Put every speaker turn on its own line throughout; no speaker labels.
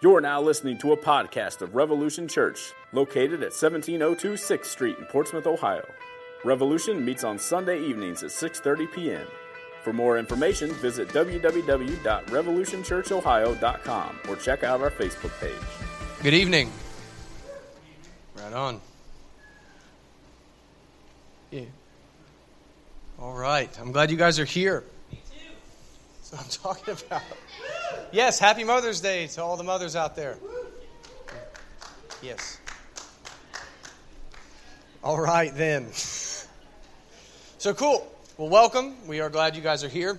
You're now listening to a podcast of Revolution Church, located at 1702 6th Street in Portsmouth, Ohio. Revolution meets on Sunday evenings at 6:30 p.m. For more information, visit www.revolutionchurchohio.com or check out our Facebook page.
Good evening. Right on. Yeah. All right. I'm glad you guys are here. Me too. That's what I'm talking about. Yes, happy Mother's Day to all the mothers out there. Yes. All right, then. So cool. Well, welcome. We are glad you guys are here.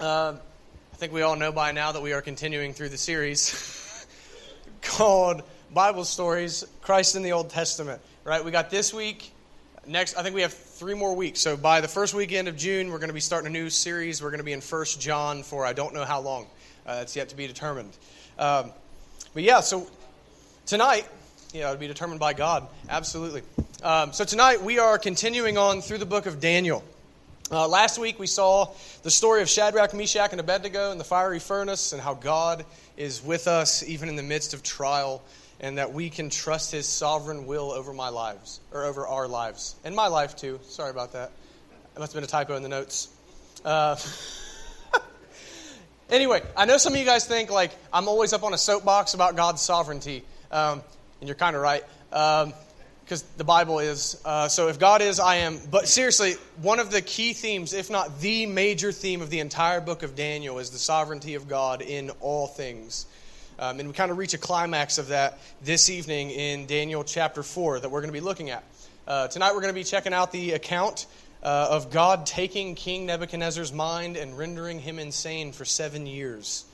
Uh, I think we all know by now that we are continuing through the series called Bible Stories Christ in the Old Testament. Right? We got this week. Next, I think we have three more weeks. So by the first weekend of June, we're going to be starting a new series. We're going to be in First John for I don't know how long. Uh, that's yet to be determined. Um, but yeah, so tonight, yeah, it would be determined by God. Absolutely. Um, so tonight we are continuing on through the book of Daniel. Uh, last week we saw the story of Shadrach, Meshach, and Abednego in the fiery furnace and how God is with us even in the midst of trial and that we can trust his sovereign will over my lives, or over our lives, and my life too. Sorry about that. That must have been a typo in the notes. Uh, Anyway, I know some of you guys think like I'm always up on a soapbox about God's sovereignty, um, and you're kind of right because um, the Bible is. Uh, so if God is, I am. But seriously, one of the key themes, if not the major theme of the entire book of Daniel, is the sovereignty of God in all things. Um, and we kind of reach a climax of that this evening in Daniel chapter 4 that we're going to be looking at. Uh, tonight we're going to be checking out the account uh, of God taking King Nebuchadnezzar's mind and rendering him insane for seven years.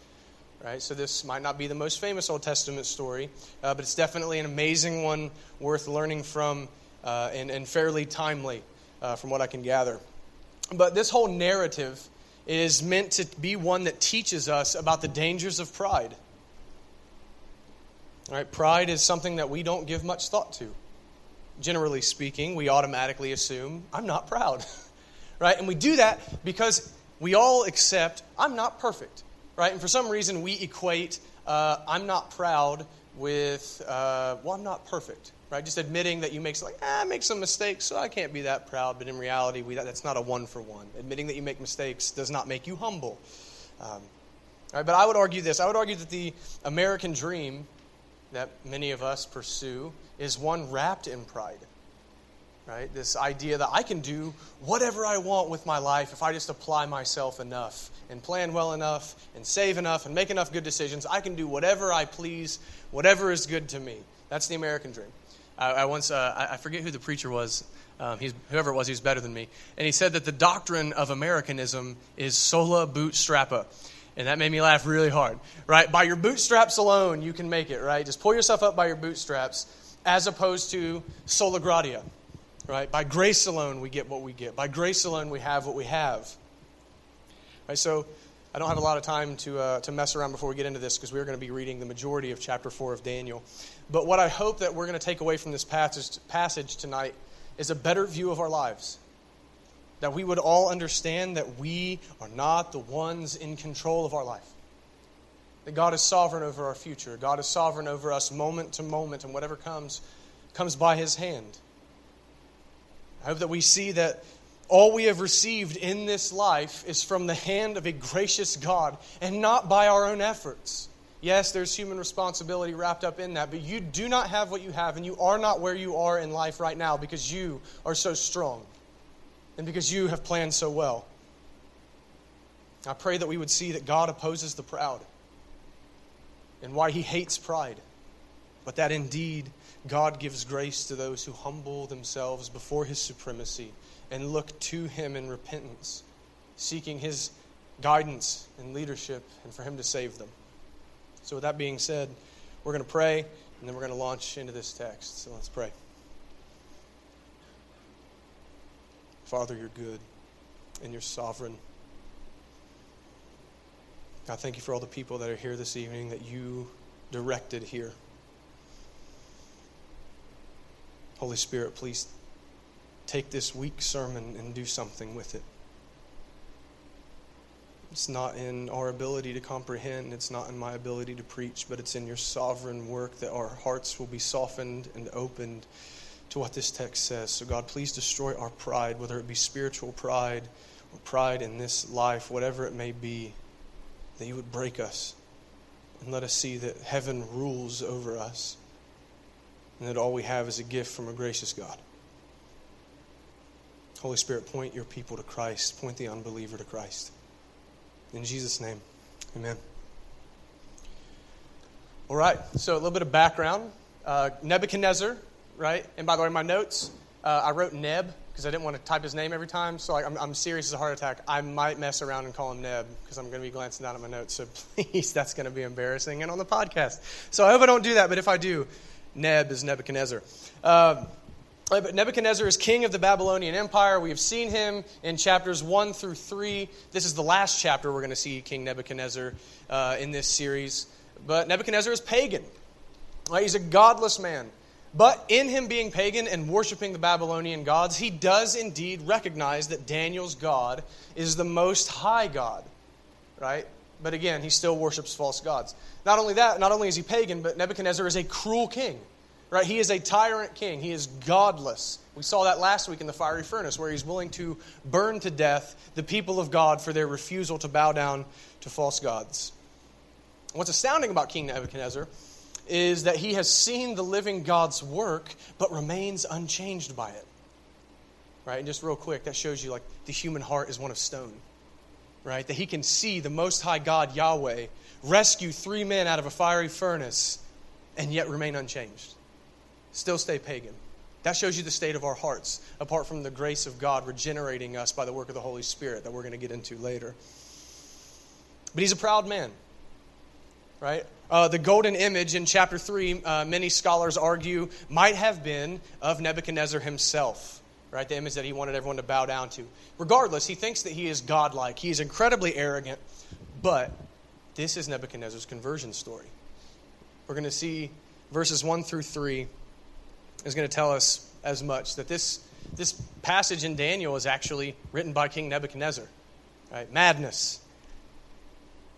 Right? So, this might not be the most famous Old Testament story, uh, but it's definitely an amazing one worth learning from uh, and, and, fairly timely uh, from what I can gather. But this whole narrative is meant to be one that teaches us about the dangers of pride. Right? Pride is something that we don't give much thought to generally speaking, we automatically assume, I'm not proud. right? And we do that because we all accept, I'm not perfect. Right? And for some reason, we equate, uh, I'm not proud with, uh, well, I'm not perfect. Right? Just admitting that you make, like, ah, I make some mistakes, so I can't be that proud. But in reality, we, that's not a one for one. Admitting that you make mistakes does not make you humble. Um, right? But I would argue this I would argue that the American dream that many of us pursue is one wrapped in pride. Right? This idea that I can do whatever I want with my life if I just apply myself enough and plan well enough and save enough and make enough good decisions. I can do whatever I please, whatever is good to me. That's the American dream. I, I once, uh, I, forget who the preacher was. Um, he's, whoever it was, he was better than me. And he said that the doctrine of Americanism is sola bootstrappa. And that made me laugh really hard, right? By your bootstraps alone, you can make it, right? Just pull yourself up by your bootstraps as opposed to sola gratia, right? By grace alone, we get what we get. By grace alone, we have what we have. Right, so I don't have a lot of time to, uh, to mess around before we get into this because we're going to be reading the majority of chapter 4 of Daniel. But what I hope that we're going to take away from this passage, passage tonight is a better view of our lives. That we would all understand that we are not the ones in control of our life that God is sovereign over our future. God is sovereign over us moment to moment, and whatever comes, comes by His hand. I hope that we see that all we have received in this life is from the hand of a gracious God and not by our own efforts. Yes, there's human responsibility wrapped up in that, but you do not have what you have, and you are not where you are in life right now because you are so strong and because you have planned so well. I pray that we would see that God opposes the proud and why he hates pride, but that indeed God gives grace to those who humble themselves before his supremacy and look to him in repentance, seeking his guidance and leadership and for him to save them. So, with that being said, we're going to pray and then we're going to launch into this text. So, let's pray. Father, you're good and you're sovereign. God, thank you for all the people that are here this evening that you directed here. Holy Spirit, please take this weak sermon and do something with it. It's not in our ability to comprehend, it's not in my ability to preach, but it's in your sovereign work that our hearts will be softened and opened to what this text says. So, God, please destroy our pride, whether it be spiritual pride or pride in this life, whatever it may be, that you would break us and let us see that heaven rules over us and that all we have is a gift from a gracious God. Holy Spirit, point your people to Christ, point the unbeliever to Christ. In Jesus' name, amen. All right, so a little bit of background. Uh, Nebuchadnezzar, right? And by the way, my notes, uh, I wrote Neb because I didn't want to type his name every time. So like, I'm, I'm serious as a heart attack. I might mess around and call him Neb because I'm going to be glancing down at my notes. So please, that's going to be embarrassing and on the podcast. So I hope I don't do that, but if I do, Neb is Nebuchadnezzar. Uh, but Nebuchadnezzar is king of the Babylonian Empire. We have seen him in chapters 1 through 3. This is the last chapter we're going to see King Nebuchadnezzar uh, in this series. But Nebuchadnezzar is pagan. Right? He's a godless man. But in him being pagan and worshiping the Babylonian gods, he does indeed recognize that Daniel's God is the most high God. Right? But again, he still worships false gods. Not only that, not only is he pagan, but Nebuchadnezzar is a cruel king. Right? He is a tyrant king. He is godless. We saw that last week in the fiery furnace, where he's willing to burn to death the people of God for their refusal to bow down to false gods. What's astounding about King Nebuchadnezzar is that he has seen the living God's work, but remains unchanged by it. Right? And just real quick, that shows you like the human heart is one of stone. Right? That he can see the Most High God, Yahweh, rescue three men out of a fiery furnace and yet remain unchanged still stay pagan. That shows you the state of our hearts, apart from the grace of God regenerating us by the work of the Holy Spirit that we're going to get into later. But he's a proud man, right? Uh, the golden image in chapter 3, uh, many scholars argue, might have been of Nebuchadnezzar himself, right? The image that he wanted everyone to bow down to. Regardless, he thinks that he is godlike. He is incredibly arrogant, but this is Nebuchadnezzar's conversion story. We're going to see verses 1 through 3 is going to tell us as much that this, this passage in Daniel is actually written by King Nebuchadnezzar. Right? Madness.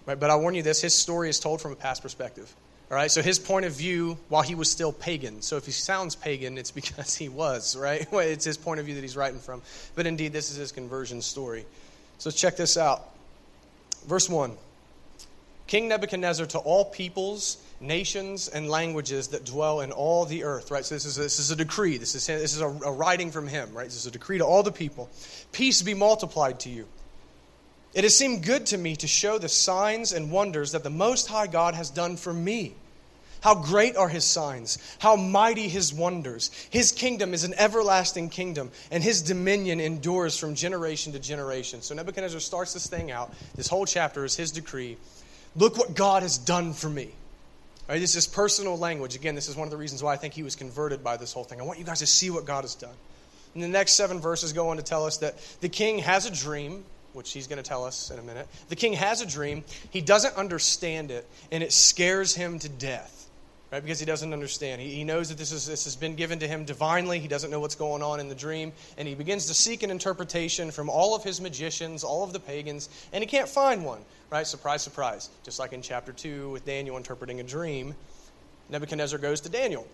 Right? But I warn you this his story is told from a past perspective. All right, so his point of view while he was still pagan. So if he sounds pagan, it's because he was, right? It's his point of view that he's writing from. But indeed, this is his conversion story. So check this out. Verse 1 King Nebuchadnezzar to all peoples nations and languages that dwell in all the earth, right? So this is a, this is a decree. This is, this is a, a writing from him, right? This is a decree to all the people. Peace be multiplied to you. It has seemed good to me to show the signs and wonders that the Most High God has done for me. How great are his signs, how mighty his wonders. His kingdom is an everlasting kingdom, and his dominion endures from generation to generation. So Nebuchadnezzar starts this thing out. This whole chapter is his decree. Look what God has done for me. Right, this is personal language. Again, this is one of the reasons why I think he was converted by this whole thing. I want you guys to see what God has done. And the next seven verses go on to tell us that the king has a dream, which he's going to tell us in a minute. The king has a dream. He doesn't understand it, and it scares him to death right? Because he doesn't understand. He, he knows that this, is, this has been given to him divinely. He doesn't know what's going on in the dream. And he begins to seek an interpretation from all of his magicians, all of the pagans, and he can't find one, right? Surprise, surprise. Just like in chapter 2 with Daniel interpreting a dream, Nebuchadnezzar goes to Daniel,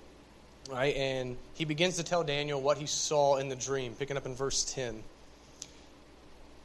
right? And he begins to tell Daniel what he saw in the dream, picking up in verse 10.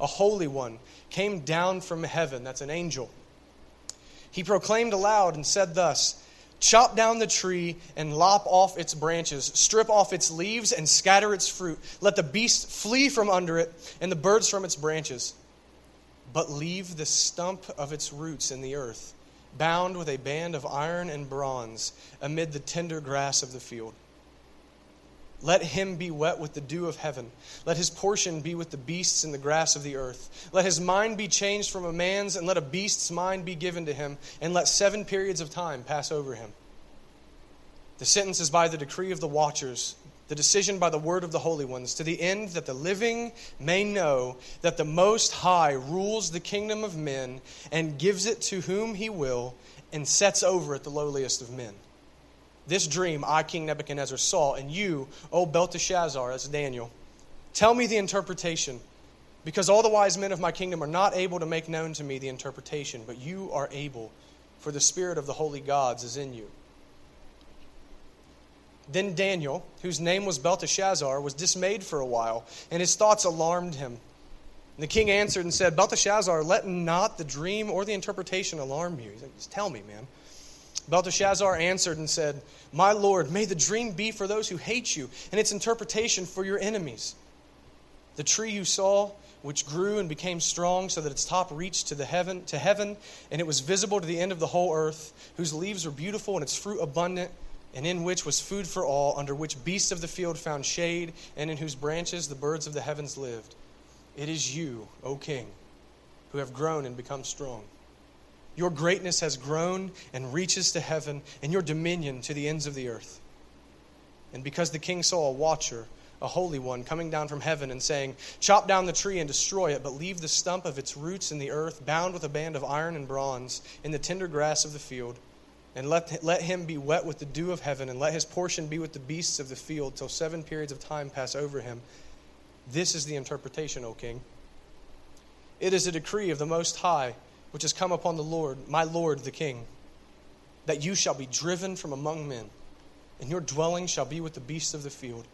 a holy one, came down from heaven. That's an angel. He proclaimed aloud and said thus Chop down the tree and lop off its branches, strip off its leaves and scatter its fruit. Let the beasts flee from under it and the birds from its branches. But leave the stump of its roots in the earth, bound with a band of iron and bronze, amid the tender grass of the field. Let him be wet with the dew of heaven. Let his portion be with the beasts and the grass of the earth. Let his mind be changed from a man's, and let a beast's mind be given to him, and let seven periods of time pass over him. The sentence is by the decree of the watchers, the decision by the word of the holy ones, to the end that the living may know that the Most High rules the kingdom of men and gives it to whom he will, and sets over it the lowliest of men. This dream I, King Nebuchadnezzar, saw, and you, O Belteshazzar, as Daniel, tell me the interpretation, because all the wise men of my kingdom are not able to make known to me the interpretation, but you are able, for the spirit of the holy gods is in you. Then Daniel, whose name was Belteshazzar, was dismayed for a while, and his thoughts alarmed him. And the king answered and said, Belteshazzar, let not the dream or the interpretation alarm you. He's like, Just tell me, man. Belteshazzar answered and said, My Lord, may the dream be for those who hate you, and its interpretation for your enemies. The tree you saw, which grew and became strong, so that its top reached to the heaven to heaven, and it was visible to the end of the whole earth, whose leaves were beautiful and its fruit abundant, and in which was food for all, under which beasts of the field found shade, and in whose branches the birds of the heavens lived. It is you, O king, who have grown and become strong. Your greatness has grown and reaches to heaven, and your dominion to the ends of the earth. And because the king saw a watcher, a holy one, coming down from heaven and saying, Chop down the tree and destroy it, but leave the stump of its roots in the earth, bound with a band of iron and bronze, in the tender grass of the field. And let, let him be wet with the dew of heaven, and let his portion be with the beasts of the field, till seven periods of time pass over him. This is the interpretation, O king. It is a decree of the Most High which has come upon the Lord, my Lord the King, that you shall be driven from among men, and your dwelling shall be with the beasts of the field.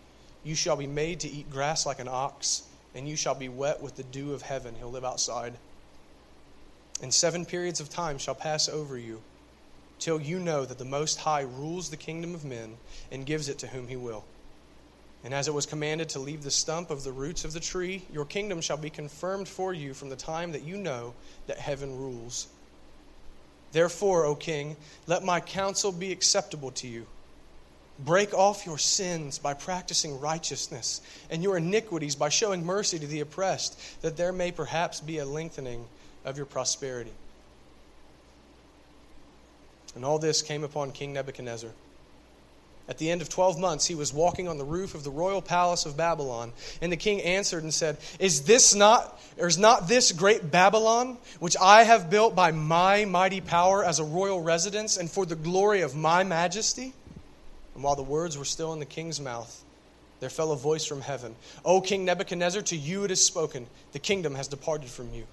You shall be made to eat grass like an ox, and you shall be wet with the dew of heaven. He'll live outside. And seven periods of time shall pass over you, till you know that the Most High rules the kingdom of men and gives it to whom he will. And as it was commanded to leave the stump of the roots of the tree, your kingdom shall be confirmed for you from the time that you know that heaven rules. Therefore, O king, let my counsel be acceptable to you. Break off your sins by practicing righteousness, and your iniquities by showing mercy to the oppressed, that there may perhaps be a lengthening of your prosperity. And all this came upon King Nebuchadnezzar. At the end of 12 months, he was walking on the roof of the royal palace of Babylon. And the king answered and said, Is this not, or is not this great Babylon, which I have built by my mighty power as a royal residence and for the glory of my majesty? And while the words were still in the king's mouth, there fell a voice from heaven O King Nebuchadnezzar, to you it is spoken, the kingdom has departed from you.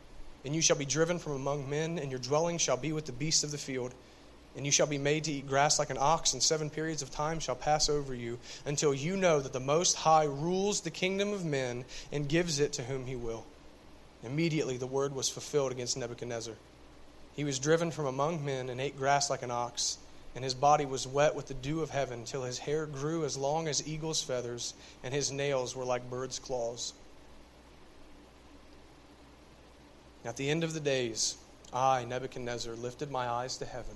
And you shall be driven from among men, and your dwelling shall be with the beasts of the field and you shall be made to eat grass like an ox, and seven periods of time shall pass over you, until you know that the Most High rules the kingdom of men and gives it to whom he will. Immediately the word was fulfilled against Nebuchadnezzar. He was driven from among men and ate grass like an ox, and his body was wet with the dew of heaven, till his hair grew as long as eagle's feathers, and his nails were like bird's claws. At the end of the days, I, Nebuchadnezzar, lifted my eyes to heaven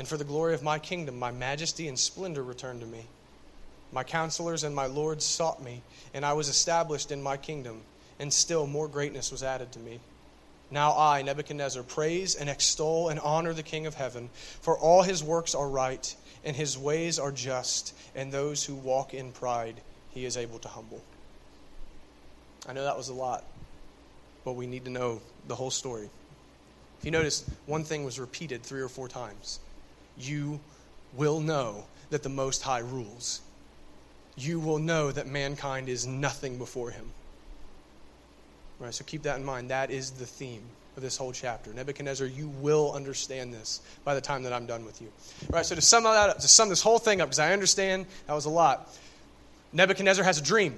and for the glory of my kingdom, my majesty and splendor returned to me. My counselors and my lords sought me, and I was established in my kingdom, and still more greatness was added to me. Now I, Nebuchadnezzar, praise and extol and honor the King of heaven, for all his works are right, and his ways are just, and those who walk in pride he is able to humble. I know that was a lot, but we need to know the whole story. If you notice, one thing was repeated three or four times you will know that the Most High rules. You will know that mankind is nothing before him. Right, so keep that in mind. That is the theme of this whole chapter. Nebuchadnezzar, you will understand this by the time that I'm done with you. All right, so to sum that up, to sum this whole thing up, because I understand that was a lot. Nebuchadnezzar has a dream,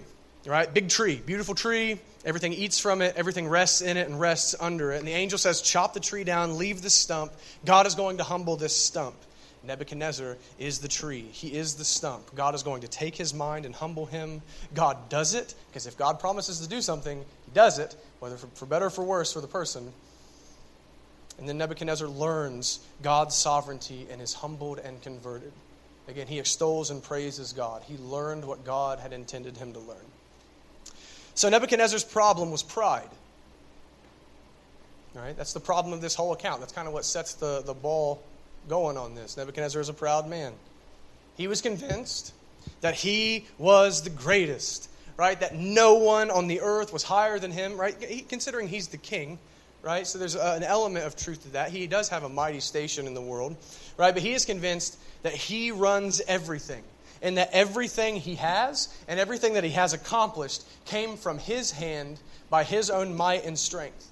right? Big tree, beautiful tree. Everything eats from it, everything rests in it and rests under it. And the angel says, Chop the tree down, leave the stump. God is going to humble this stump. Nebuchadnezzar is the tree. He is the stump. God is going to take his mind and humble him. God does it, because if God promises to do something, he does it, whether for, for better or for worse for the person. And then Nebuchadnezzar learns God's sovereignty and is humbled and converted. Again, he extols and praises God. He learned what God had intended him to learn. So Nebuchadnezzar's problem was pride. All right, that's the problem of this whole account. That's kind of what sets the, the ball going on this. Nebuchadnezzar is a proud man. He was convinced that he was the greatest, right? That no one on the earth was higher than him, right? He, considering he's the king, right? So there's a, an element of truth to that. He does have a mighty station in the world, right? But he is convinced that he runs everything and that everything he has and everything that he has accomplished came from his hand by his own might and strength.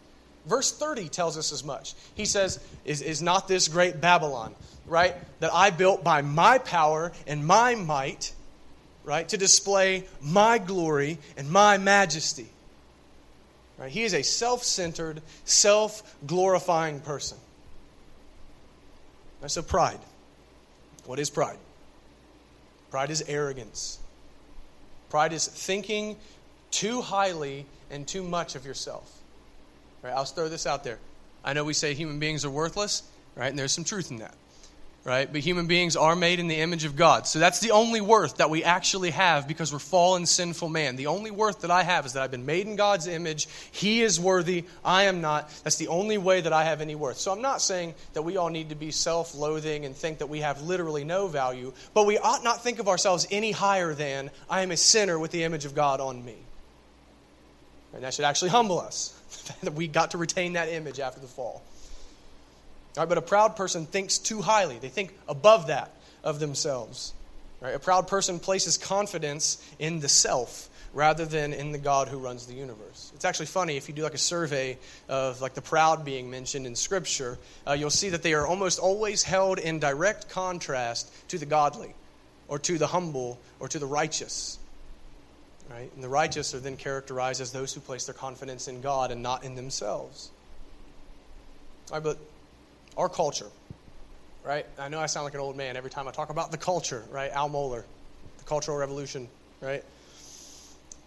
Verse 30 tells us as much. He says, Is, is not this great Babylon, right? That I built by my power and my might, right? To display my glory and my majesty. Right? He is a self centered, self glorifying person. Right, so, pride. What is pride? Pride is arrogance. Pride is thinking too highly and too much of yourself. Right? I'll throw this out there. I know we say human beings are worthless, right? And there's some truth in that. Right? But human beings are made in the image of God. So that's the only worth that we actually have because we're fallen, sinful man. The only worth that I have is that I've been made in God's image. He is worthy. I am not. That's the only way that I have any worth. So I'm not saying that we all need to be self loathing and think that we have literally no value, but we ought not think of ourselves any higher than I am a sinner with the image of God on me. And that should actually humble us that we got to retain that image after the fall. Right, but a proud person thinks too highly. They think above that of themselves. Right? A proud person places confidence in the self rather than in the God who runs the universe. It's actually funny if you do like a survey of like the proud being mentioned in Scripture, uh, you'll see that they are almost always held in direct contrast to the godly, or to the humble, or to the righteous. Right? And the righteous are then characterized as those who place their confidence in God and not in themselves. Right, but our culture, right? I know I sound like an old man every time I talk about the culture, right? Al Mohler, the Cultural Revolution, right?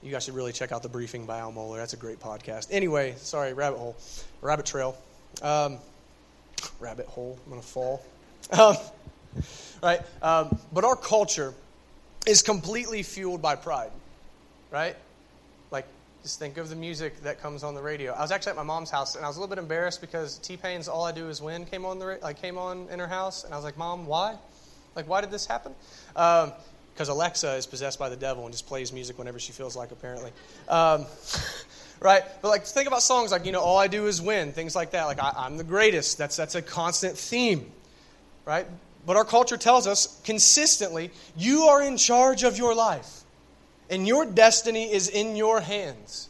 You guys should really check out the briefing by Al Mohler. That's a great podcast. Anyway, sorry, rabbit hole, rabbit trail, um, rabbit hole. I'm gonna fall. Um, right? Um, but our culture is completely fueled by pride right? Like, just think of the music that comes on the radio. I was actually at my mom's house, and I was a little bit embarrassed because T Pain's "All I Do Is Win" came on the like came on in her house, and I was like, "Mom, why? Like, why did this happen?" Because um, Alexa is possessed by the devil and just plays music whenever she feels like, apparently. Um, right? But like, think about songs like you know, "All I Do Is Win," things like that. Like, I, am the greatest. That's that's a constant theme, right? But our culture tells us consistently, you are in charge of your life and your destiny is in your hands.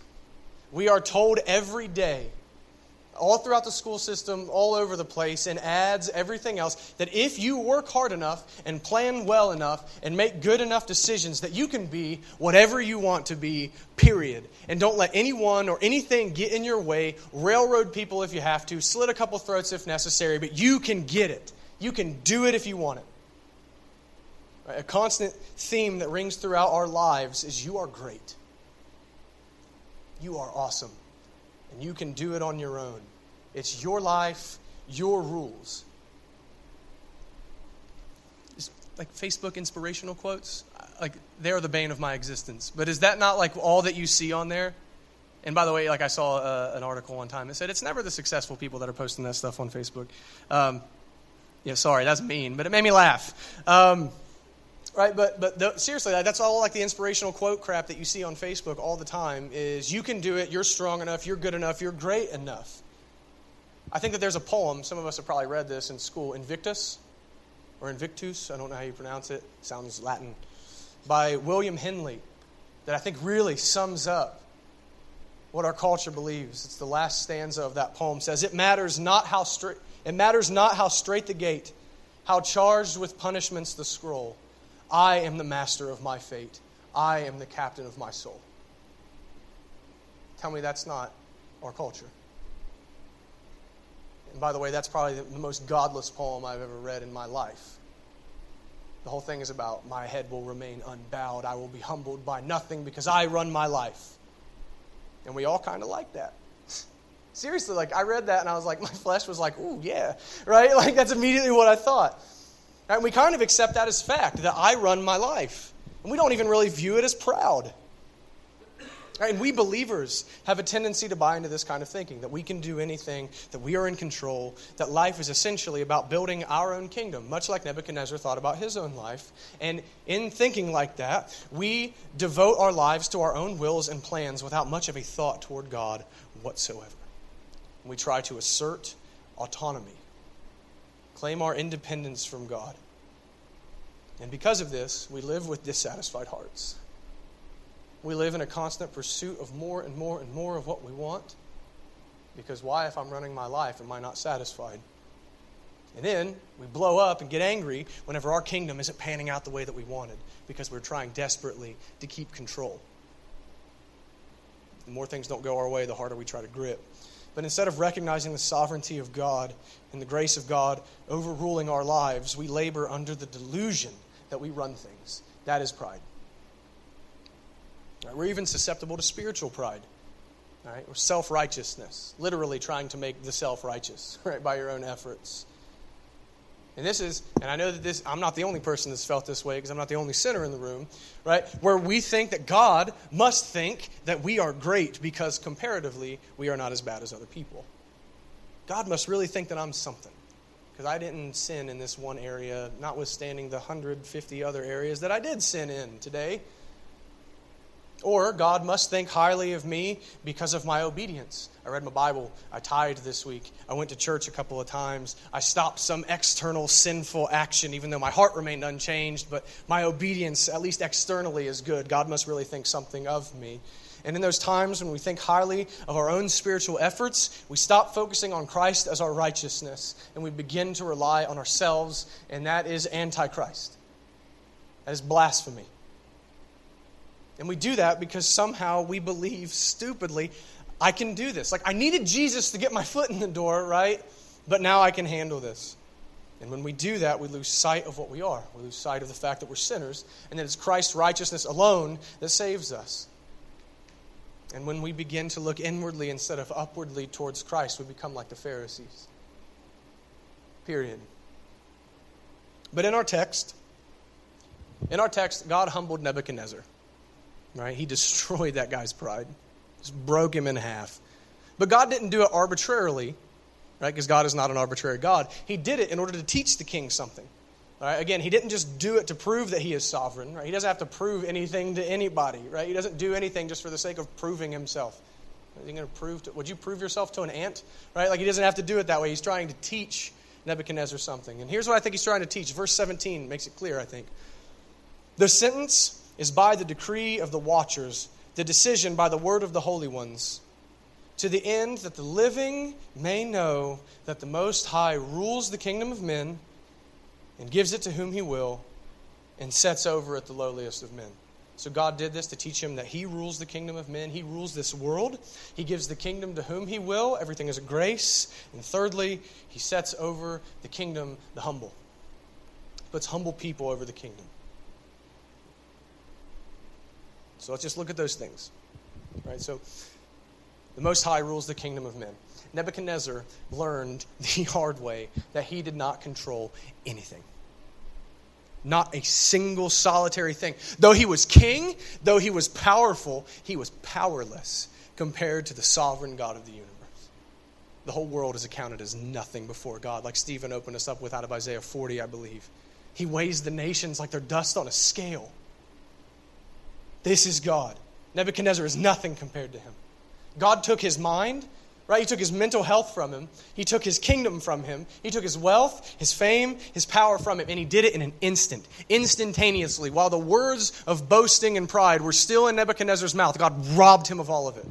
We are told every day, all throughout the school system, all over the place, in ads, everything else, that if you work hard enough and plan well enough and make good enough decisions, that you can be whatever you want to be, period. And don't let anyone or anything get in your way. Railroad people if you have to, slit a couple throats if necessary, but you can get it. You can do it if you want it. Right? A constant theme that rings throughout our lives is you are great. You are awesome. And you can do it on your own. It's your life, your rules. Is, like Facebook inspirational quotes, like they're the bane of my existence. But is that not like all that you see on there? And by the way, like I saw uh, an article one time that said it's never the successful people that are posting that stuff on Facebook. Um, yeah, sorry, that's mean, but it made me laugh. Um, right but but seriously that's all like the inspirational quote crap that you see on facebook all the time is you can do it. You're strong enough. You're good enough. You're great enough. I think that there's a poem some of us have probably read this in school invictus or invictus i don't know how you pronounce it sounds latin by william henley that i think really sums up what our culture believes. It's the last stanza of that poem. Says it matters not how straight it matters not how straight the gate how charged with punishments the scroll I am the master of my fate. I am the captain of my soul. Tell me that's not our culture. And by the way, that's probably the most godless poem I've ever read in my life. The whole thing is about my head will remain unbowed. I will be humbled by nothing because I run my life. And we all kind of like that. Seriously, like I read that and I was like, my flesh was like, ooh, yeah, right? Like that's immediately what I thought. And we kind of accept that as fact that I run my life. And we don't even really view it as proud. And we believers have a tendency to buy into this kind of thinking that we can do anything, that we are in control, that life is essentially about building our own kingdom, much like Nebuchadnezzar thought about his own life. And in thinking like that, we devote our lives to our own wills and plans without much of a thought toward God whatsoever. We try to assert autonomy, claim our independence from God. And because of this, we live with dissatisfied hearts. We live in a constant pursuit of more and more and more of what we want. Because why, if I'm running my life, am I not satisfied? And then we blow up and get angry whenever our kingdom isn't panning out the way that we wanted because we're trying desperately to keep control. The more things don't go our way, the harder we try to grip. But instead of recognizing the sovereignty of God and the grace of God overruling our lives, we labor under the delusion that we run things. That is pride. Right? We're even susceptible to spiritual pride. Right? Or self righteousness, literally trying to make the self righteous right, by your own efforts. And this is, and I know that this, I'm not the only person that's felt this way because I'm not the only sinner in the room, right? Where we think that God must think that we are great because comparatively we are not as bad as other people. God must really think that I'm something because I didn't sin in this one area, notwithstanding the 150 other areas that I did sin in today. Or God must think highly of me because of my obedience. I read my Bible. I tithed this week. I went to church a couple of times. I stopped some external sinful action, even though my heart remained unchanged. But my obedience, at least externally, is good. God must really think something of me. And in those times when we think highly of our own spiritual efforts, we stop focusing on Christ as our righteousness and we begin to rely on ourselves, and that is antichrist. That is blasphemy. And we do that because somehow we believe stupidly, I can do this. Like, I needed Jesus to get my foot in the door, right? But now I can handle this. And when we do that, we lose sight of what we are. We lose sight of the fact that we're sinners and that it's Christ's righteousness alone that saves us. And when we begin to look inwardly instead of upwardly towards Christ, we become like the Pharisees. Period. But in our text, in our text, God humbled Nebuchadnezzar. Right? He destroyed that guy's pride. Just broke him in half. But God didn't do it arbitrarily, right? Because God is not an arbitrary God. He did it in order to teach the king something. Right? Again, he didn't just do it to prove that he is sovereign. Right? He doesn't have to prove anything to anybody. Right? He doesn't do anything just for the sake of proving himself. Is he going to prove would you prove yourself to an ant? Right? Like he doesn't have to do it that way. He's trying to teach Nebuchadnezzar something. And here's what I think he's trying to teach. Verse 17 makes it clear, I think. The sentence is by the decree of the watchers, the decision by the word of the holy ones, to the end that the living may know that the Most High rules the kingdom of men and gives it to whom he will, and sets over it the lowliest of men. So God did this to teach him that he rules the kingdom of men. He rules this world. He gives the kingdom to whom he will. Everything is a grace. And thirdly, he sets over the kingdom the humble. Puts humble people over the kingdom. So let's just look at those things. Right? So the Most High rules the kingdom of men. Nebuchadnezzar learned the hard way that he did not control anything. Not a single solitary thing. Though he was king, though he was powerful, he was powerless compared to the sovereign God of the universe. The whole world is accounted as nothing before God, like Stephen opened us up with out of Isaiah 40, I believe. He weighs the nations like they're dust on a scale. This is God. Nebuchadnezzar is nothing compared to him. God took his mind, right? He took his mental health from him. He took his kingdom from him. He took his wealth, his fame, his power from him, and he did it in an instant, instantaneously. While the words of boasting and pride were still in Nebuchadnezzar's mouth, God robbed him of all of it.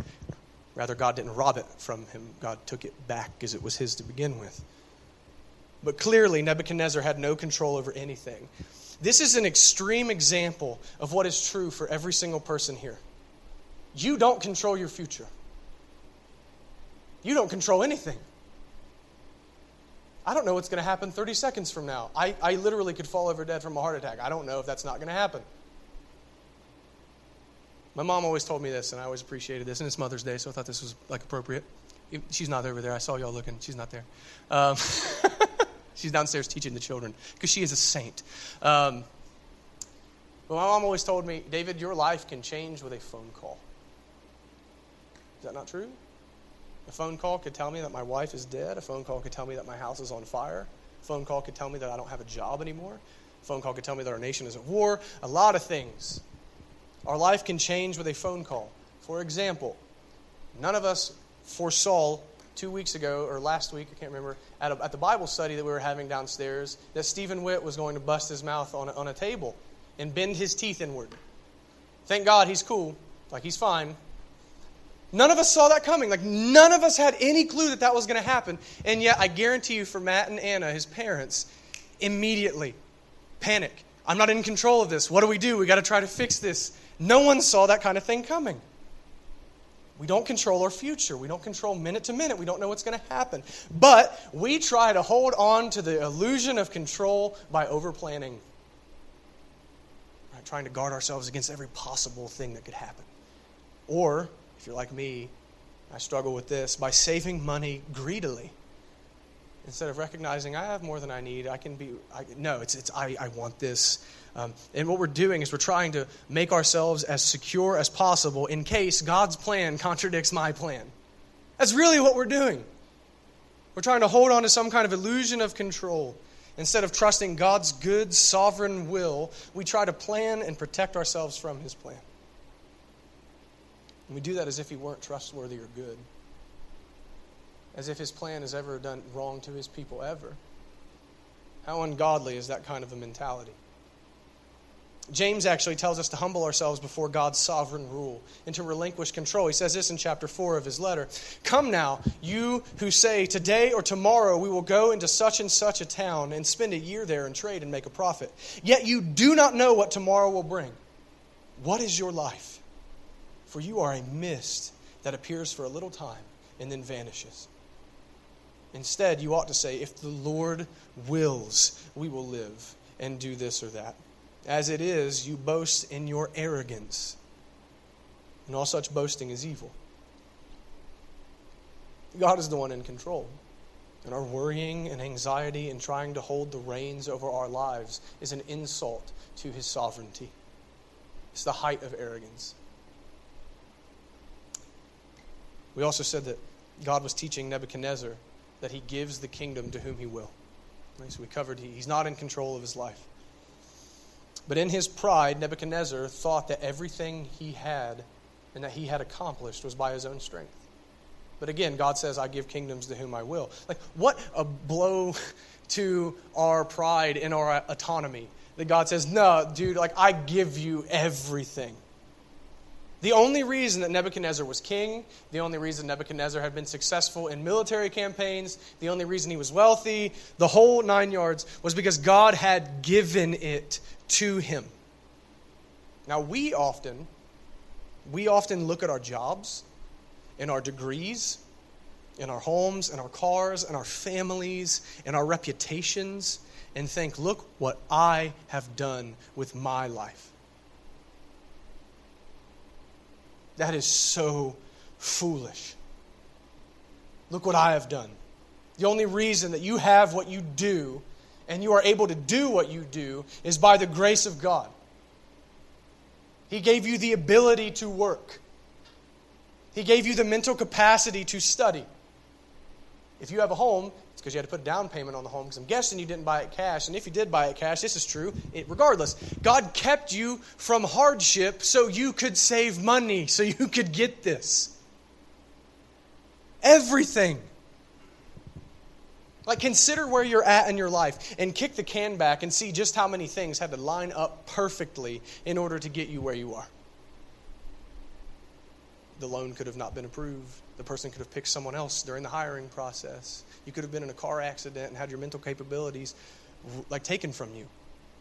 Rather, God didn't rob it from him, God took it back as it was his to begin with. But clearly, Nebuchadnezzar had no control over anything. This is an extreme example of what is true for every single person here. You don't control your future. You don't control anything. I don't know what's going to happen 30 seconds from now. I, I literally could fall over dead from a heart attack. I don't know if that's not going to happen. My mom always told me this, and I always appreciated this, and it's Mother's Day, so I thought this was like appropriate. She's not over there. I saw y'all looking. She's not there. Um, she's downstairs teaching the children because she is a saint. Um, but my mom always told me, David, your life can change with a phone call. Is that not true? A phone call could tell me that my wife is dead. A phone call could tell me that my house is on fire. A phone call could tell me that I don't have a job anymore. A phone call could tell me that our nation is at war. A lot of things. Our life can change with a phone call. For example, none of us foresaw two weeks ago or last week, I can't remember, at, a, at the Bible study that we were having downstairs, that Stephen Witt was going to bust his mouth on a, on a table and bend his teeth inward. Thank God he's cool, like he's fine. None of us saw that coming. Like, none of us had any clue that that was going to happen. And yet, I guarantee you, for Matt and Anna, his parents, immediately panic. I'm not in control of this. What do we do? We got to try to fix this. No one saw that kind of thing coming. We don't control our future. We don't control minute to minute. We don't know what's going to happen. But we try to hold on to the illusion of control by overplanning. Right? Trying to guard ourselves against every possible thing that could happen. Or if you're like me, I struggle with this by saving money greedily. Instead of recognizing I have more than I need, I can be, I, no, it's, it's I, I want this. Um, and what we're doing is we're trying to make ourselves as secure as possible in case God's plan contradicts my plan. That's really what we're doing. We're trying to hold on to some kind of illusion of control. Instead of trusting God's good, sovereign will, we try to plan and protect ourselves from His plan. And we do that as if he weren't trustworthy or good, as if his plan has ever done wrong to his people, ever. How ungodly is that kind of a mentality? James actually tells us to humble ourselves before God's sovereign rule and to relinquish control. He says this in chapter 4 of his letter Come now, you who say, Today or tomorrow we will go into such and such a town and spend a year there and trade and make a profit. Yet you do not know what tomorrow will bring. What is your life? For you are a mist that appears for a little time and then vanishes. Instead, you ought to say, If the Lord wills, we will live and do this or that. As it is, you boast in your arrogance, and all such boasting is evil. God is the one in control. And our worrying and anxiety and trying to hold the reins over our lives is an insult to his sovereignty. It's the height of arrogance. We also said that God was teaching Nebuchadnezzar that he gives the kingdom to whom he will. So we covered he, he's not in control of his life. But in his pride, Nebuchadnezzar thought that everything he had and that he had accomplished was by his own strength. But again, God says, I give kingdoms to whom I will. Like, what a blow to our pride and our autonomy that God says, No, dude, like, I give you everything. The only reason that Nebuchadnezzar was king, the only reason Nebuchadnezzar had been successful in military campaigns, the only reason he was wealthy, the whole nine yards, was because God had given it to him. Now, we often, we often look at our jobs and our degrees, in our homes, and our cars, and our families, and our reputations, and think, look what I have done with my life. That is so foolish. Look what I have done. The only reason that you have what you do and you are able to do what you do is by the grace of God. He gave you the ability to work, He gave you the mental capacity to study. If you have a home, because you had to put a down payment on the home, because I'm guessing you didn't buy it cash. And if you did buy it cash, this is true, it, regardless. God kept you from hardship so you could save money, so you could get this. Everything. Like, consider where you're at in your life and kick the can back and see just how many things had to line up perfectly in order to get you where you are. The loan could have not been approved the person could have picked someone else during the hiring process. You could have been in a car accident and had your mental capabilities like taken from you.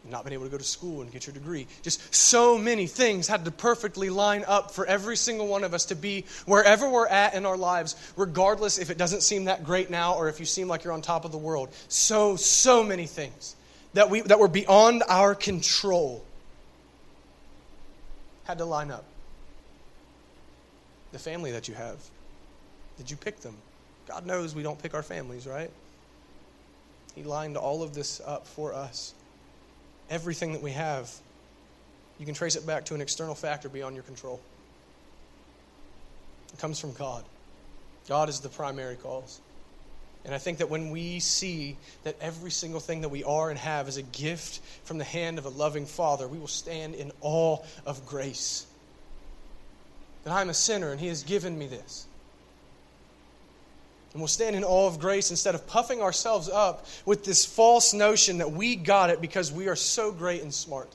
not been able to go to school and get your degree. Just so many things had to perfectly line up for every single one of us to be wherever we're at in our lives, regardless if it doesn't seem that great now or if you seem like you're on top of the world. So, so many things that, we, that were beyond our control had to line up. The family that you have, did you pick them? God knows we don't pick our families, right? He lined all of this up for us. Everything that we have, you can trace it back to an external factor beyond your control. It comes from God. God is the primary cause. And I think that when we see that every single thing that we are and have is a gift from the hand of a loving Father, we will stand in awe of grace. That I'm a sinner and He has given me this. And we'll stand in awe of grace instead of puffing ourselves up with this false notion that we got it because we are so great and smart.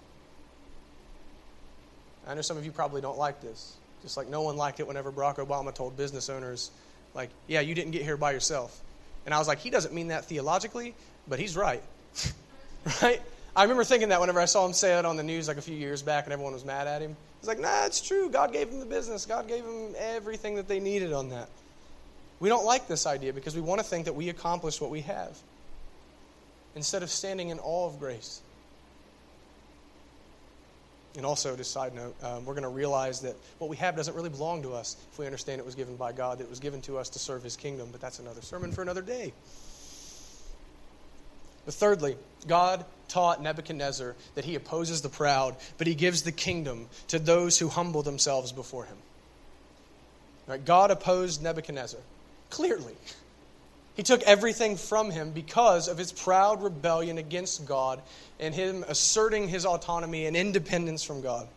I know some of you probably don't like this. Just like no one liked it whenever Barack Obama told business owners, like, yeah, you didn't get here by yourself. And I was like, he doesn't mean that theologically, but he's right. right? I remember thinking that whenever I saw him say it on the news like a few years back and everyone was mad at him. Like, nah, it's true. God gave them the business, God gave them everything that they needed on that. We don't like this idea because we want to think that we accomplished what we have instead of standing in awe of grace. And also, just side note, um, we're going to realize that what we have doesn't really belong to us if we understand it was given by God, that it was given to us to serve His kingdom. But that's another sermon for another day. But thirdly, God taught Nebuchadnezzar that he opposes the proud, but he gives the kingdom to those who humble themselves before him. Right? God opposed Nebuchadnezzar. Clearly. He took everything from him because of his proud rebellion against God and him asserting his autonomy and independence from God.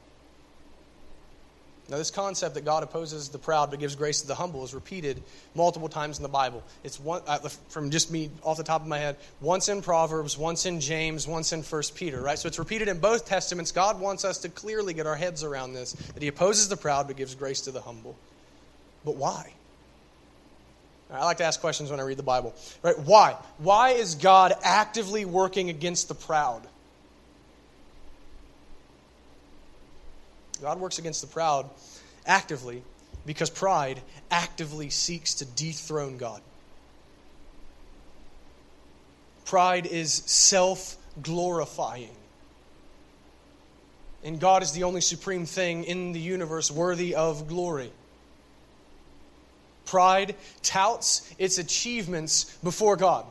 Now, this concept that God opposes the proud but gives grace to the humble is repeated multiple times in the Bible. It's one, uh, from just me off the top of my head, once in Proverbs, once in James, once in 1 Peter, right? So it's repeated in both Testaments. God wants us to clearly get our heads around this that He opposes the proud but gives grace to the humble. But why? I like to ask questions when I read the Bible. Right? Why? Why is God actively working against the proud? God works against the proud actively because pride actively seeks to dethrone God. Pride is self glorifying. And God is the only supreme thing in the universe worthy of glory. Pride touts its achievements before God.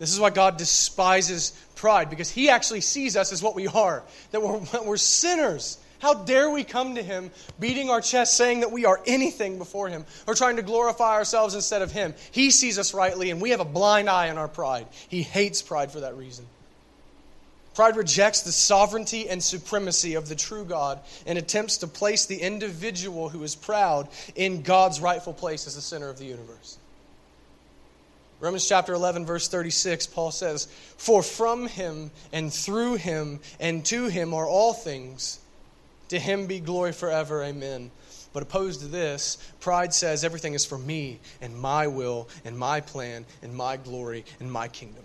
This is why God despises pride, because He actually sees us as what we are, that we're, we're sinners. How dare we come to Him beating our chest, saying that we are anything before Him, or trying to glorify ourselves instead of Him? He sees us rightly, and we have a blind eye on our pride. He hates pride for that reason. Pride rejects the sovereignty and supremacy of the true God and attempts to place the individual who is proud in God's rightful place as the center of the universe. Romans chapter 11, verse 36, Paul says, For from him and through him and to him are all things. To him be glory forever. Amen. But opposed to this, pride says everything is for me and my will and my plan and my glory and my kingdom.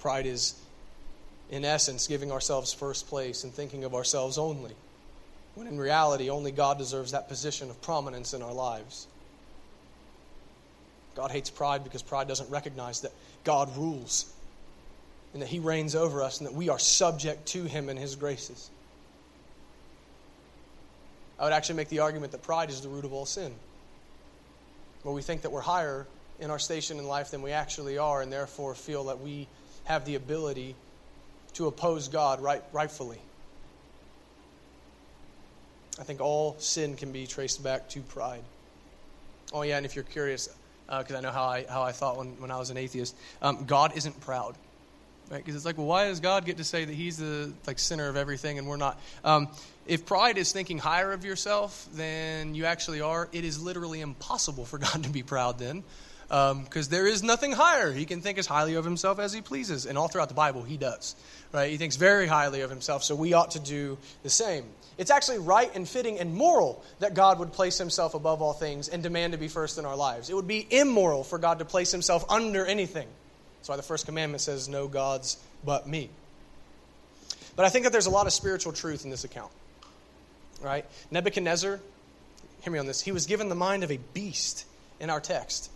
Pride is, in essence, giving ourselves first place and thinking of ourselves only, when in reality, only God deserves that position of prominence in our lives. God hates pride because pride doesn't recognize that God rules and that He reigns over us and that we are subject to Him and His graces. I would actually make the argument that pride is the root of all sin. Where we think that we're higher in our station in life than we actually are, and therefore feel that we have the ability to oppose God right, rightfully. I think all sin can be traced back to pride. Oh, yeah, and if you're curious, because uh, I know how I, how I thought when, when I was an atheist, um, God isn't proud. Right? Because it's like, well, why does God get to say that He's the like center of everything and we're not? Um, if pride is thinking higher of yourself than you actually are, it is literally impossible for God to be proud then because um, there is nothing higher. He can think as highly of himself as he pleases. And all throughout the Bible, he does. Right? He thinks very highly of himself, so we ought to do the same. It's actually right and fitting and moral that God would place himself above all things and demand to be first in our lives. It would be immoral for God to place himself under anything. That's why the first commandment says, No gods but me. But I think that there's a lot of spiritual truth in this account. Right? Nebuchadnezzar, hear me on this, he was given the mind of a beast in our text.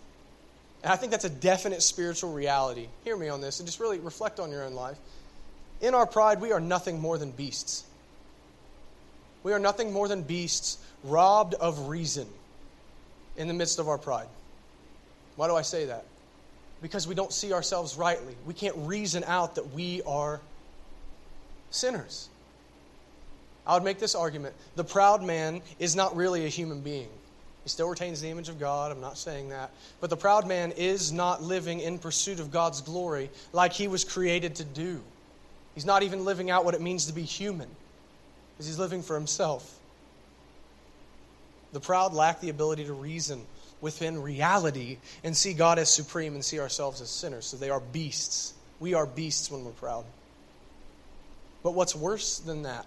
And I think that's a definite spiritual reality. Hear me on this and just really reflect on your own life. In our pride, we are nothing more than beasts. We are nothing more than beasts robbed of reason in the midst of our pride. Why do I say that? Because we don't see ourselves rightly. We can't reason out that we are sinners. I would make this argument the proud man is not really a human being. He still retains the image of God. I'm not saying that. But the proud man is not living in pursuit of God's glory like he was created to do. He's not even living out what it means to be human, because he's living for himself. The proud lack the ability to reason within reality and see God as supreme and see ourselves as sinners. So they are beasts. We are beasts when we're proud. But what's worse than that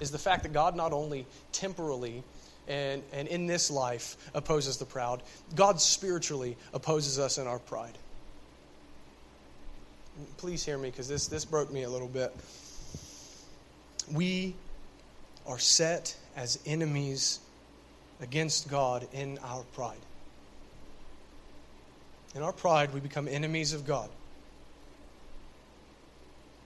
is the fact that God not only temporally and, and in this life opposes the proud, God spiritually opposes us in our pride. Please hear me because this, this broke me a little bit. We are set as enemies against God in our pride. In our pride, we become enemies of God.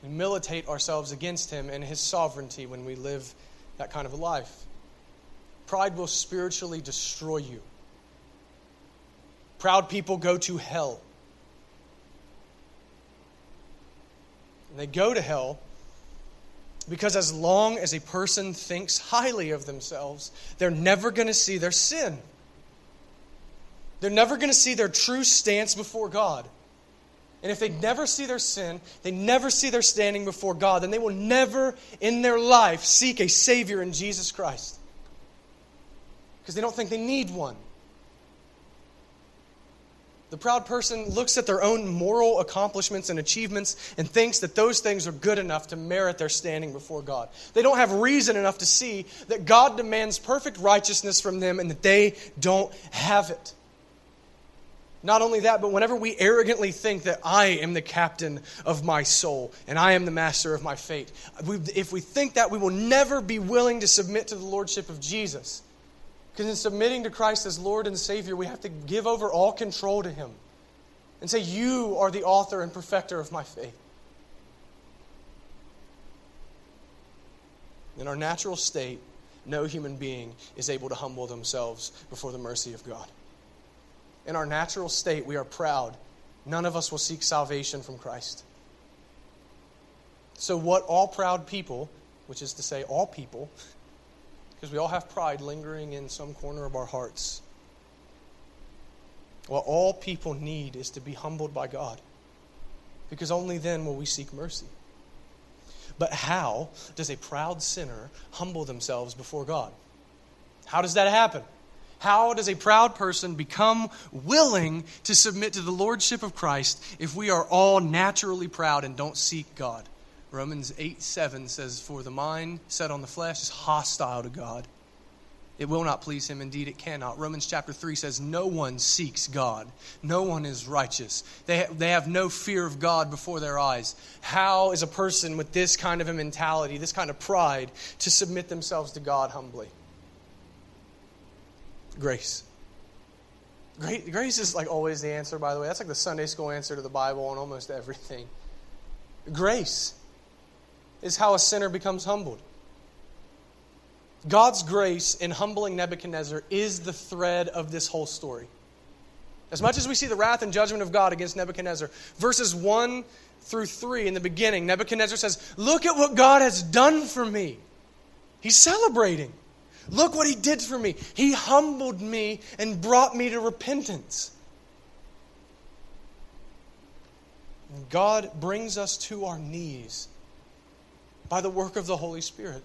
We militate ourselves against Him and His sovereignty when we live that kind of a life. Pride will spiritually destroy you. Proud people go to hell. And they go to hell because as long as a person thinks highly of themselves, they're never going to see their sin. They're never going to see their true stance before God. And if they never see their sin, they never see their standing before God, then they will never in their life seek a Savior in Jesus Christ. Because they don't think they need one. The proud person looks at their own moral accomplishments and achievements and thinks that those things are good enough to merit their standing before God. They don't have reason enough to see that God demands perfect righteousness from them and that they don't have it. Not only that, but whenever we arrogantly think that I am the captain of my soul and I am the master of my fate, if we think that, we will never be willing to submit to the lordship of Jesus. Because in submitting to Christ as Lord and Savior, we have to give over all control to Him and say, You are the author and perfecter of my faith. In our natural state, no human being is able to humble themselves before the mercy of God. In our natural state, we are proud. None of us will seek salvation from Christ. So, what all proud people, which is to say, all people, because we all have pride lingering in some corner of our hearts. What all people need is to be humbled by God, because only then will we seek mercy. But how does a proud sinner humble themselves before God? How does that happen? How does a proud person become willing to submit to the lordship of Christ if we are all naturally proud and don't seek God? Romans 8 7 says, For the mind set on the flesh is hostile to God. It will not please him. Indeed, it cannot. Romans chapter 3 says, No one seeks God. No one is righteous. They, ha- they have no fear of God before their eyes. How is a person with this kind of a mentality, this kind of pride, to submit themselves to God humbly? Grace. Great, Grace is like always the answer, by the way. That's like the Sunday school answer to the Bible and almost everything. Grace is how a sinner becomes humbled. God's grace in humbling Nebuchadnezzar is the thread of this whole story. As much as we see the wrath and judgment of God against Nebuchadnezzar, verses 1 through 3 in the beginning, Nebuchadnezzar says, Look at what God has done for me. He's celebrating. Look what he did for me. He humbled me and brought me to repentance. God brings us to our knees by the work of the Holy Spirit.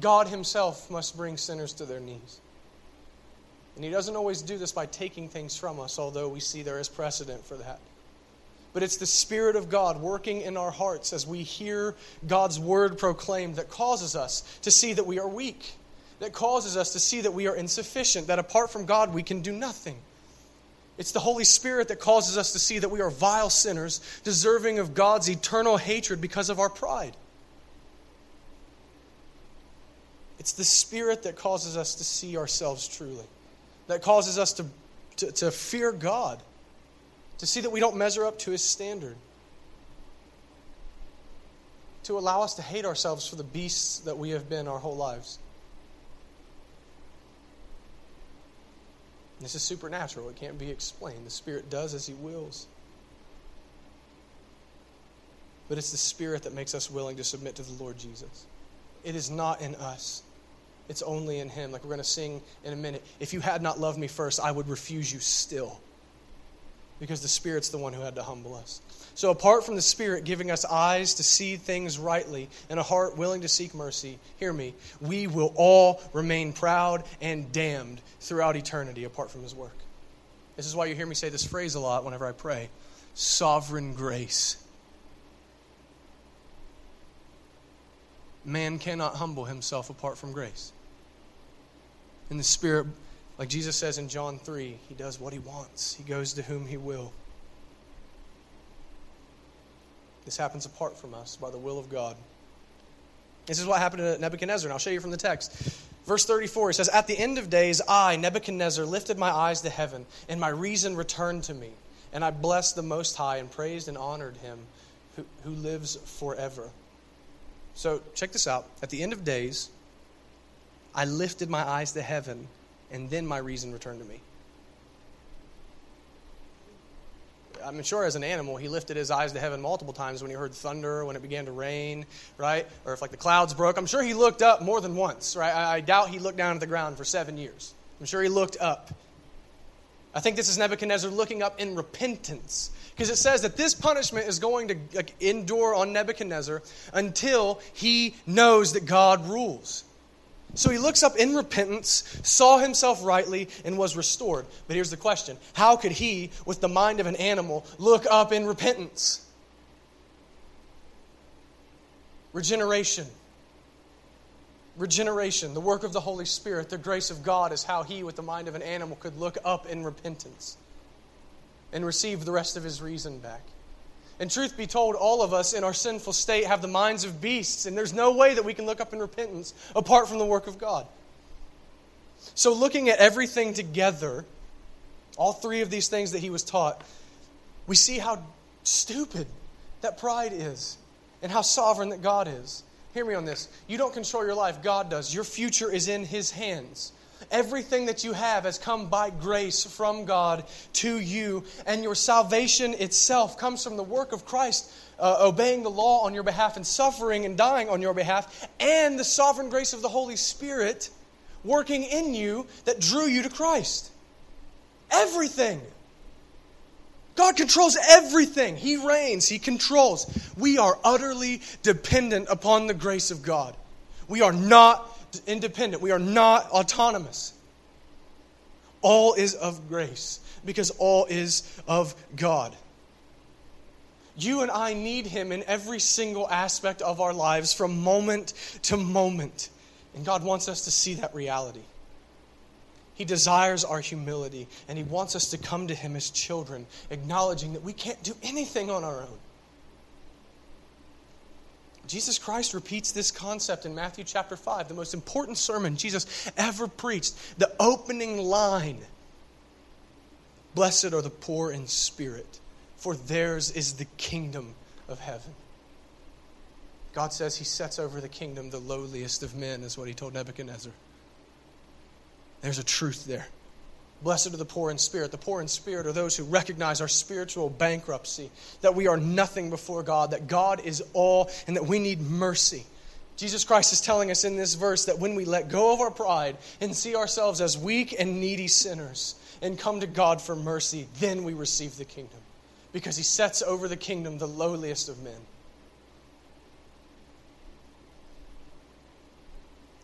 God Himself must bring sinners to their knees. And He doesn't always do this by taking things from us, although we see there is precedent for that. But it's the Spirit of God working in our hearts as we hear God's word proclaimed that causes us to see that we are weak, that causes us to see that we are insufficient, that apart from God we can do nothing. It's the Holy Spirit that causes us to see that we are vile sinners, deserving of God's eternal hatred because of our pride. It's the Spirit that causes us to see ourselves truly, that causes us to, to, to fear God, to see that we don't measure up to His standard, to allow us to hate ourselves for the beasts that we have been our whole lives. This is supernatural. It can't be explained. The Spirit does as He wills. But it's the Spirit that makes us willing to submit to the Lord Jesus. It is not in us. It's only in Him. Like we're going to sing in a minute. If you had not loved me first, I would refuse you still. Because the Spirit's the one who had to humble us. So, apart from the Spirit giving us eyes to see things rightly and a heart willing to seek mercy, hear me, we will all remain proud and damned throughout eternity apart from His work. This is why you hear me say this phrase a lot whenever I pray sovereign grace. Man cannot humble himself apart from grace in the Spirit, like Jesus says in John 3, he does what he wants, he goes to whom he will. This happens apart from us by the will of God. This is what happened to Nebuchadnezzar, and I'll show you from the text. Verse 34, it says, At the end of days, I, Nebuchadnezzar, lifted my eyes to heaven, and my reason returned to me. And I blessed the Most High and praised and honored him who, who lives forever. So, check this out. At the end of days, I lifted my eyes to heaven, and then my reason returned to me. I'm sure as an animal, he lifted his eyes to heaven multiple times when he heard thunder, when it began to rain, right? Or if like the clouds broke. I'm sure he looked up more than once, right? I, I doubt he looked down at the ground for seven years. I'm sure he looked up. I think this is Nebuchadnezzar looking up in repentance. Because it says that this punishment is going to endure on Nebuchadnezzar until he knows that God rules. So he looks up in repentance, saw himself rightly, and was restored. But here's the question How could he, with the mind of an animal, look up in repentance? Regeneration. Regeneration, the work of the Holy Spirit, the grace of God is how he, with the mind of an animal, could look up in repentance and receive the rest of his reason back. And truth be told, all of us in our sinful state have the minds of beasts, and there's no way that we can look up in repentance apart from the work of God. So, looking at everything together, all three of these things that he was taught, we see how stupid that pride is and how sovereign that God is. Hear me on this. You don't control your life, God does. Your future is in his hands. Everything that you have has come by grace from God to you, and your salvation itself comes from the work of Christ, uh, obeying the law on your behalf and suffering and dying on your behalf, and the sovereign grace of the Holy Spirit working in you that drew you to Christ. Everything. God controls everything. He reigns, He controls. We are utterly dependent upon the grace of God. We are not independent. We are not autonomous. All is of grace because all is of God. You and I need Him in every single aspect of our lives from moment to moment. And God wants us to see that reality. He desires our humility, and He wants us to come to Him as children, acknowledging that we can't do anything on our own. Jesus Christ repeats this concept in Matthew chapter 5, the most important sermon Jesus ever preached. The opening line Blessed are the poor in spirit, for theirs is the kingdom of heaven. God says he sets over the kingdom the lowliest of men, is what he told Nebuchadnezzar. There's a truth there. Blessed are the poor in spirit. The poor in spirit are those who recognize our spiritual bankruptcy, that we are nothing before God, that God is all, and that we need mercy. Jesus Christ is telling us in this verse that when we let go of our pride and see ourselves as weak and needy sinners and come to God for mercy, then we receive the kingdom. Because he sets over the kingdom the lowliest of men.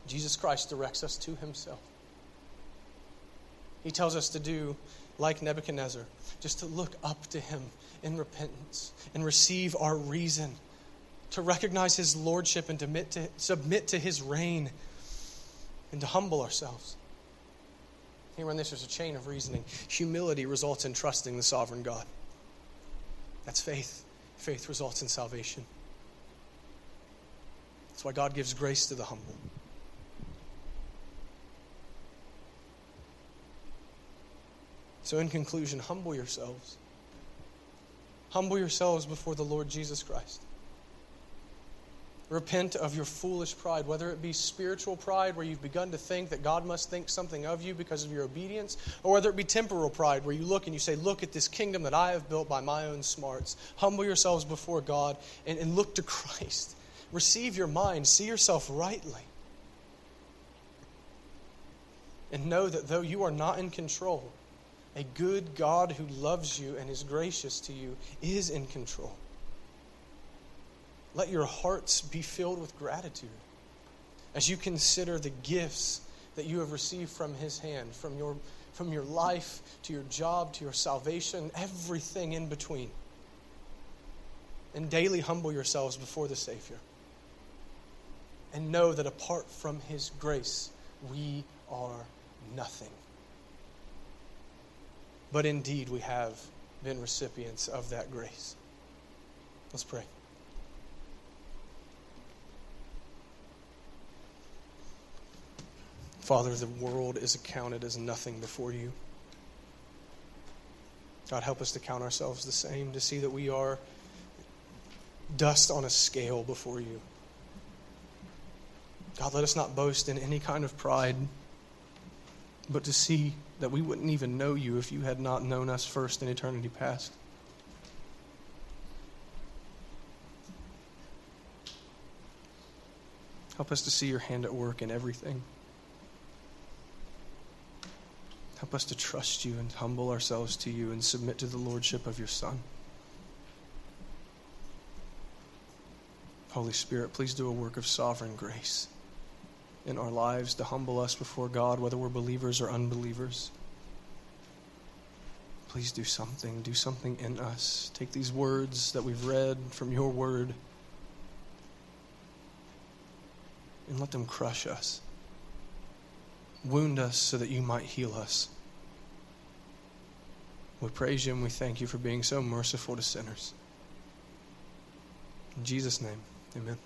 Jesus Christ directs us to himself. He tells us to do like Nebuchadnezzar, just to look up to him in repentance and receive our reason, to recognize his lordship and to, submit to his reign, and to humble ourselves. Here in this, there's a chain of reasoning. Humility results in trusting the sovereign God. That's faith. Faith results in salvation. That's why God gives grace to the humble. So, in conclusion, humble yourselves. Humble yourselves before the Lord Jesus Christ. Repent of your foolish pride, whether it be spiritual pride, where you've begun to think that God must think something of you because of your obedience, or whether it be temporal pride, where you look and you say, Look at this kingdom that I have built by my own smarts. Humble yourselves before God and, and look to Christ. Receive your mind, see yourself rightly. And know that though you are not in control, a good God who loves you and is gracious to you is in control. Let your hearts be filled with gratitude as you consider the gifts that you have received from His hand, from your, from your life to your job to your salvation, everything in between. And daily humble yourselves before the Savior. And know that apart from His grace, we are nothing. But indeed, we have been recipients of that grace. Let's pray. Father, the world is accounted as nothing before you. God, help us to count ourselves the same, to see that we are dust on a scale before you. God, let us not boast in any kind of pride, but to see that we wouldn't even know you if you had not known us first in eternity past. Help us to see your hand at work in everything. Help us to trust you and humble ourselves to you and submit to the lordship of your Son. Holy Spirit, please do a work of sovereign grace in our lives to humble us before God, whether we're believers or unbelievers. Please do something. Do something in us. Take these words that we've read from your word and let them crush us. Wound us so that you might heal us. We praise you and we thank you for being so merciful to sinners. In Jesus' name, amen.